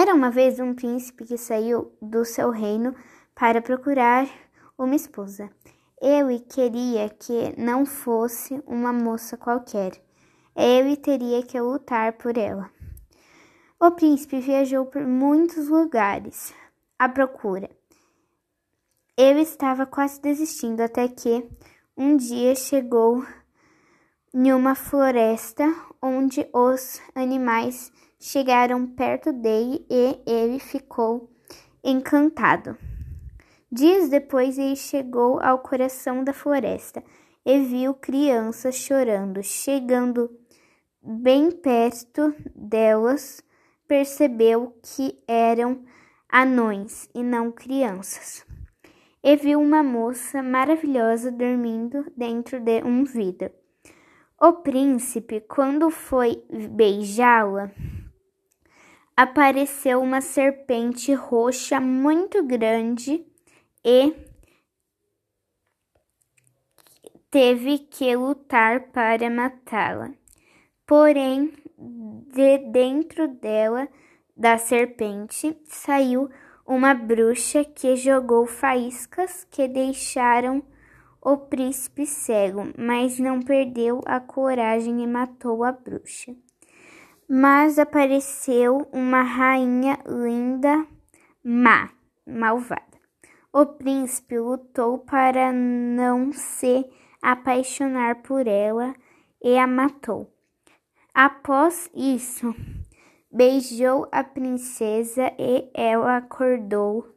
Era uma vez um príncipe que saiu do seu reino para procurar uma esposa. Ele queria que não fosse uma moça qualquer. Ele teria que lutar por ela. O príncipe viajou por muitos lugares à procura. Ele estava quase desistindo até que um dia chegou em uma floresta onde os animais chegaram perto dele e ele ficou encantado. Dias depois ele chegou ao coração da floresta e viu crianças chorando. Chegando bem perto delas, percebeu que eram anões e não crianças. E viu uma moça maravilhosa dormindo dentro de um vidro. O príncipe, quando foi beijá-la, apareceu uma serpente roxa muito grande e teve que lutar para matá-la. Porém, de dentro dela, da serpente, saiu uma bruxa que jogou faíscas que deixaram o príncipe cego, mas não perdeu a coragem e matou a bruxa. Mas apareceu uma rainha linda, má, malvada. O príncipe lutou para não se apaixonar por ela e a matou. Após isso, beijou a princesa e ela acordou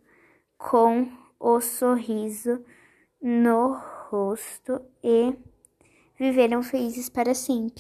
com o sorriso no rosto e viveram felizes para sempre.